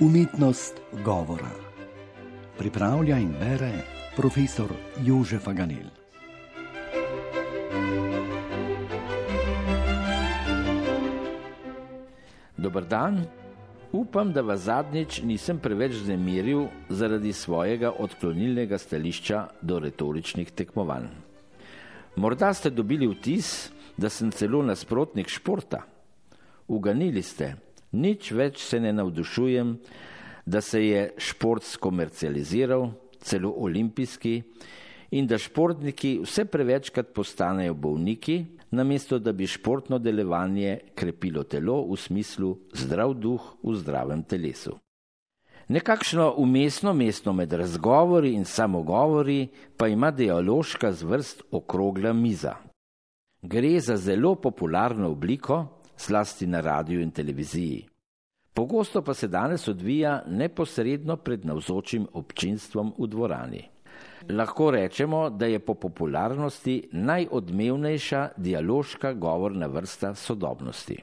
Umetnost govora. Pripravlja in bere profesor Jožef Aganel. Dober dan. Upam, da vas zadnjič nisem preveč zemiril zaradi svojega odklonilnega stališča do retoričnih tekmovanj. Morda ste dobili vtis, da sem celo nasprotnik športa. Uganili ste, nič več se ne navdušujem, da se je šport skomercializiral, celo olimpijski, in da športniki vse prevečkrat postanejo bolniki, namesto da bi športno delovanje krepilo telo v smislu zdrav duh v zdravem telesu. Nekakšno umestno mesto med razgovori in samogovori pa ima dialoška zvrst okrogla miza. Gre za zelo popularno obliko, zlasti na radiju in televiziji. Pogosto pa se danes odvija neposredno pred navzočim občinstvom v dvorani. Lahko rečemo, da je po popularnosti najodmevnejša dialoška govorna vrsta sodobnosti.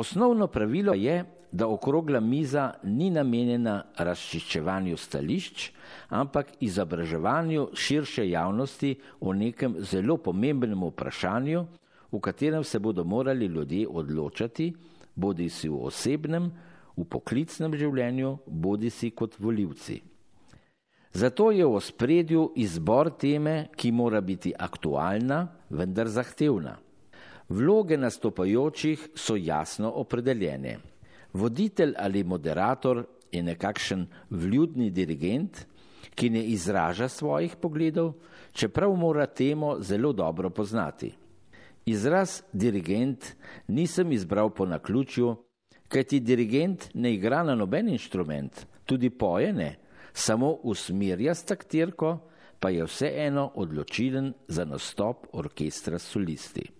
Osnovno pravilo je, da okrogla miza ni namenjena razčiščevanju stališč, ampak izobraževanju širše javnosti o nekem zelo pomembnem vprašanju, v katerem se bodo morali ljudje odločati, bodi si v osebnem, v poklicnem življenju, bodi si kot voljivci. Zato je v spredju izbor teme, ki mora biti aktualna, vendar zahtevna. Vloge nastopajočih so jasno opredeljene. Voditelj ali moderator je nekakšen vljudni dirigent, ki ne izraža svojih pogledov, čeprav mora temo zelo dobro poznati. Izraz dirigent nisem izbral po naključju, kajti dirigent ne igra na noben inštrument, tudi poje ne, samo usmerja s taktirko, pa je vseeno odločilen za nastop orkestra solisti.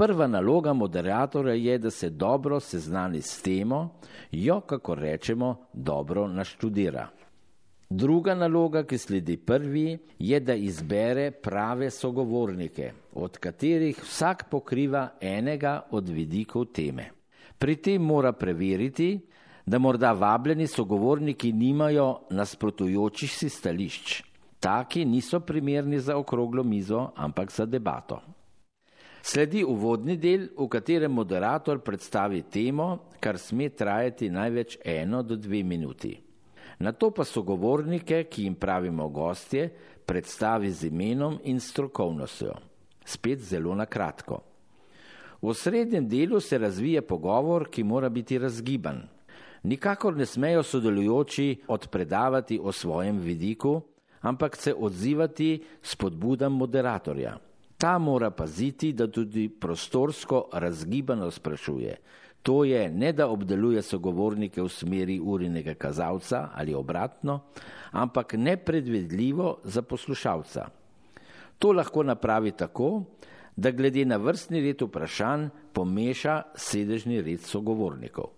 Prva naloga moderatorja je, da se dobro seznani s temo, jo, kako rečemo, dobro naštudira. Druga naloga, ki sledi prvi, je, da izbere prave sogovornike, od katerih vsak pokriva enega od vidikov teme. Pri tem mora preveriti, da morda vabljeni sogovorniki nimajo nasprotujočih si stališč. Taki niso primerni za okroglo mizo, ampak za debato. Sledi uvodni del, v katerem moderator predstavi temo, kar sme trajati največ eno do dve minuti. Na to pa sogovornike, ki jim pravimo gostje, predstavi z imenom in strokovnostjo. Spet zelo na kratko. V srednjem delu se razvije pogovor, ki mora biti razgiban. Nikakor ne smejo sodelujoči odpredavati o svojem vidiku, ampak se odzivati s podbudam moderatorja. Ta mora paziti, da tudi prostorsko razgibano sprašuje. To je ne da obdeluje sogovornike v smeri urinega kazalca ali obratno, ampak nepredvedljivo za poslušalca. To lahko napravi tako, da glede na vrstni red vprašanj pomeša sedežni red sogovornikov.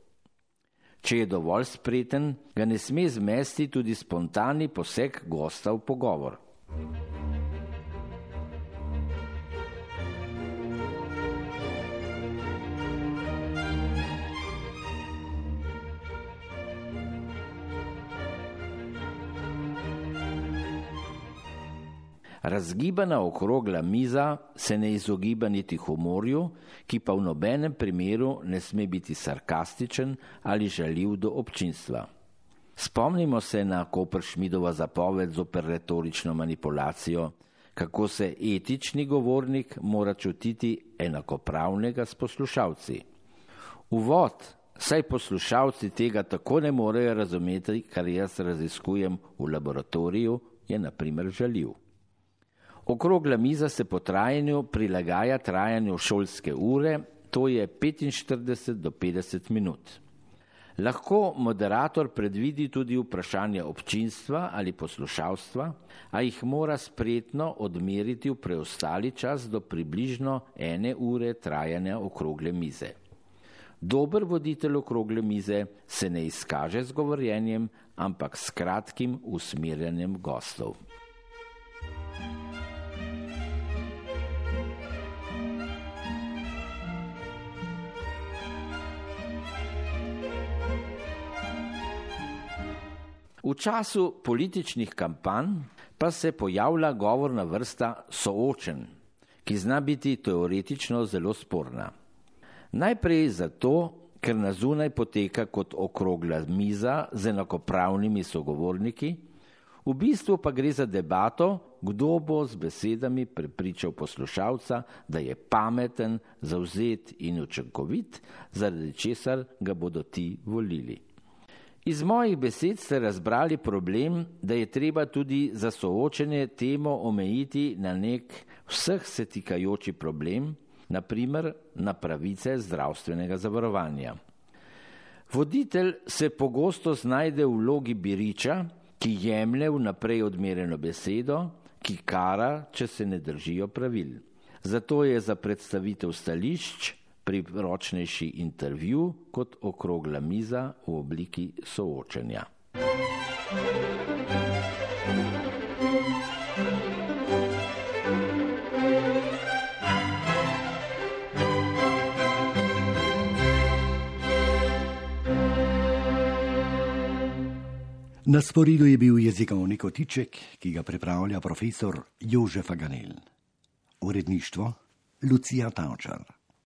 Če je dovolj spreten, ga ne sme zmesti tudi spontani poseg gosta v pogovor. Razgibana okrogla miza se ne izogiba niti humorju, ki pa v nobenem primeru ne sme biti sarkastičen ali žaljiv do občinstva. Spomnimo se na Kopršmidova zapoved zoper retorično manipulacijo, kako se etični govornik mora čutiti enakopravnega s poslušalci. Uvod, saj poslušalci tega tako ne morejo razumeti, kar jaz raziskujem v laboratoriju, je naprimer žaljiv. Okrogla miza se po trajanju prilagaja trajanju šolske ure, to je 45 do 50 minut. Lahko moderator predvidi tudi vprašanje občinstva ali poslušalstva, a jih mora spretno odmeriti v preostali čas do približno ene ure trajanja okrogle mize. Dober voditelj okrogle mize se ne izkaže z govorjenjem, ampak s kratkim usmerjanjem gostov. V času političnih kampanj pa se pojavlja govorna vrsta soočen, ki zna biti teoretično zelo sporna. Najprej zato, ker na zunaj poteka kot okrogla miza z enakopravnimi sogovorniki, v bistvu pa gre za debato, kdo bo z besedami prepričal poslušalca, da je pameten, zauzet in učinkovit, zaradi česar ga bodo ti volili. Iz mojih besed ste razbrali problem, da je treba tudi za soočenje temo omejiti na nek vseh se tikajoči problem, naprimer na pravice zdravstvenega zavarovanja. Voditelj se pogosto znajde v vlogi biriča, ki jemlje vnaprej odmereno besedo, ki kara, če se ne držijo pravil. Zato je za predstavitev stališč priročnejši intervju kot okrogla miza v obliki soočenja. Na sporidu je bil jezikovni kotiček, ki ga pripravlja profesor Jožef Aganel. Uredništvo Lucija Tavčar.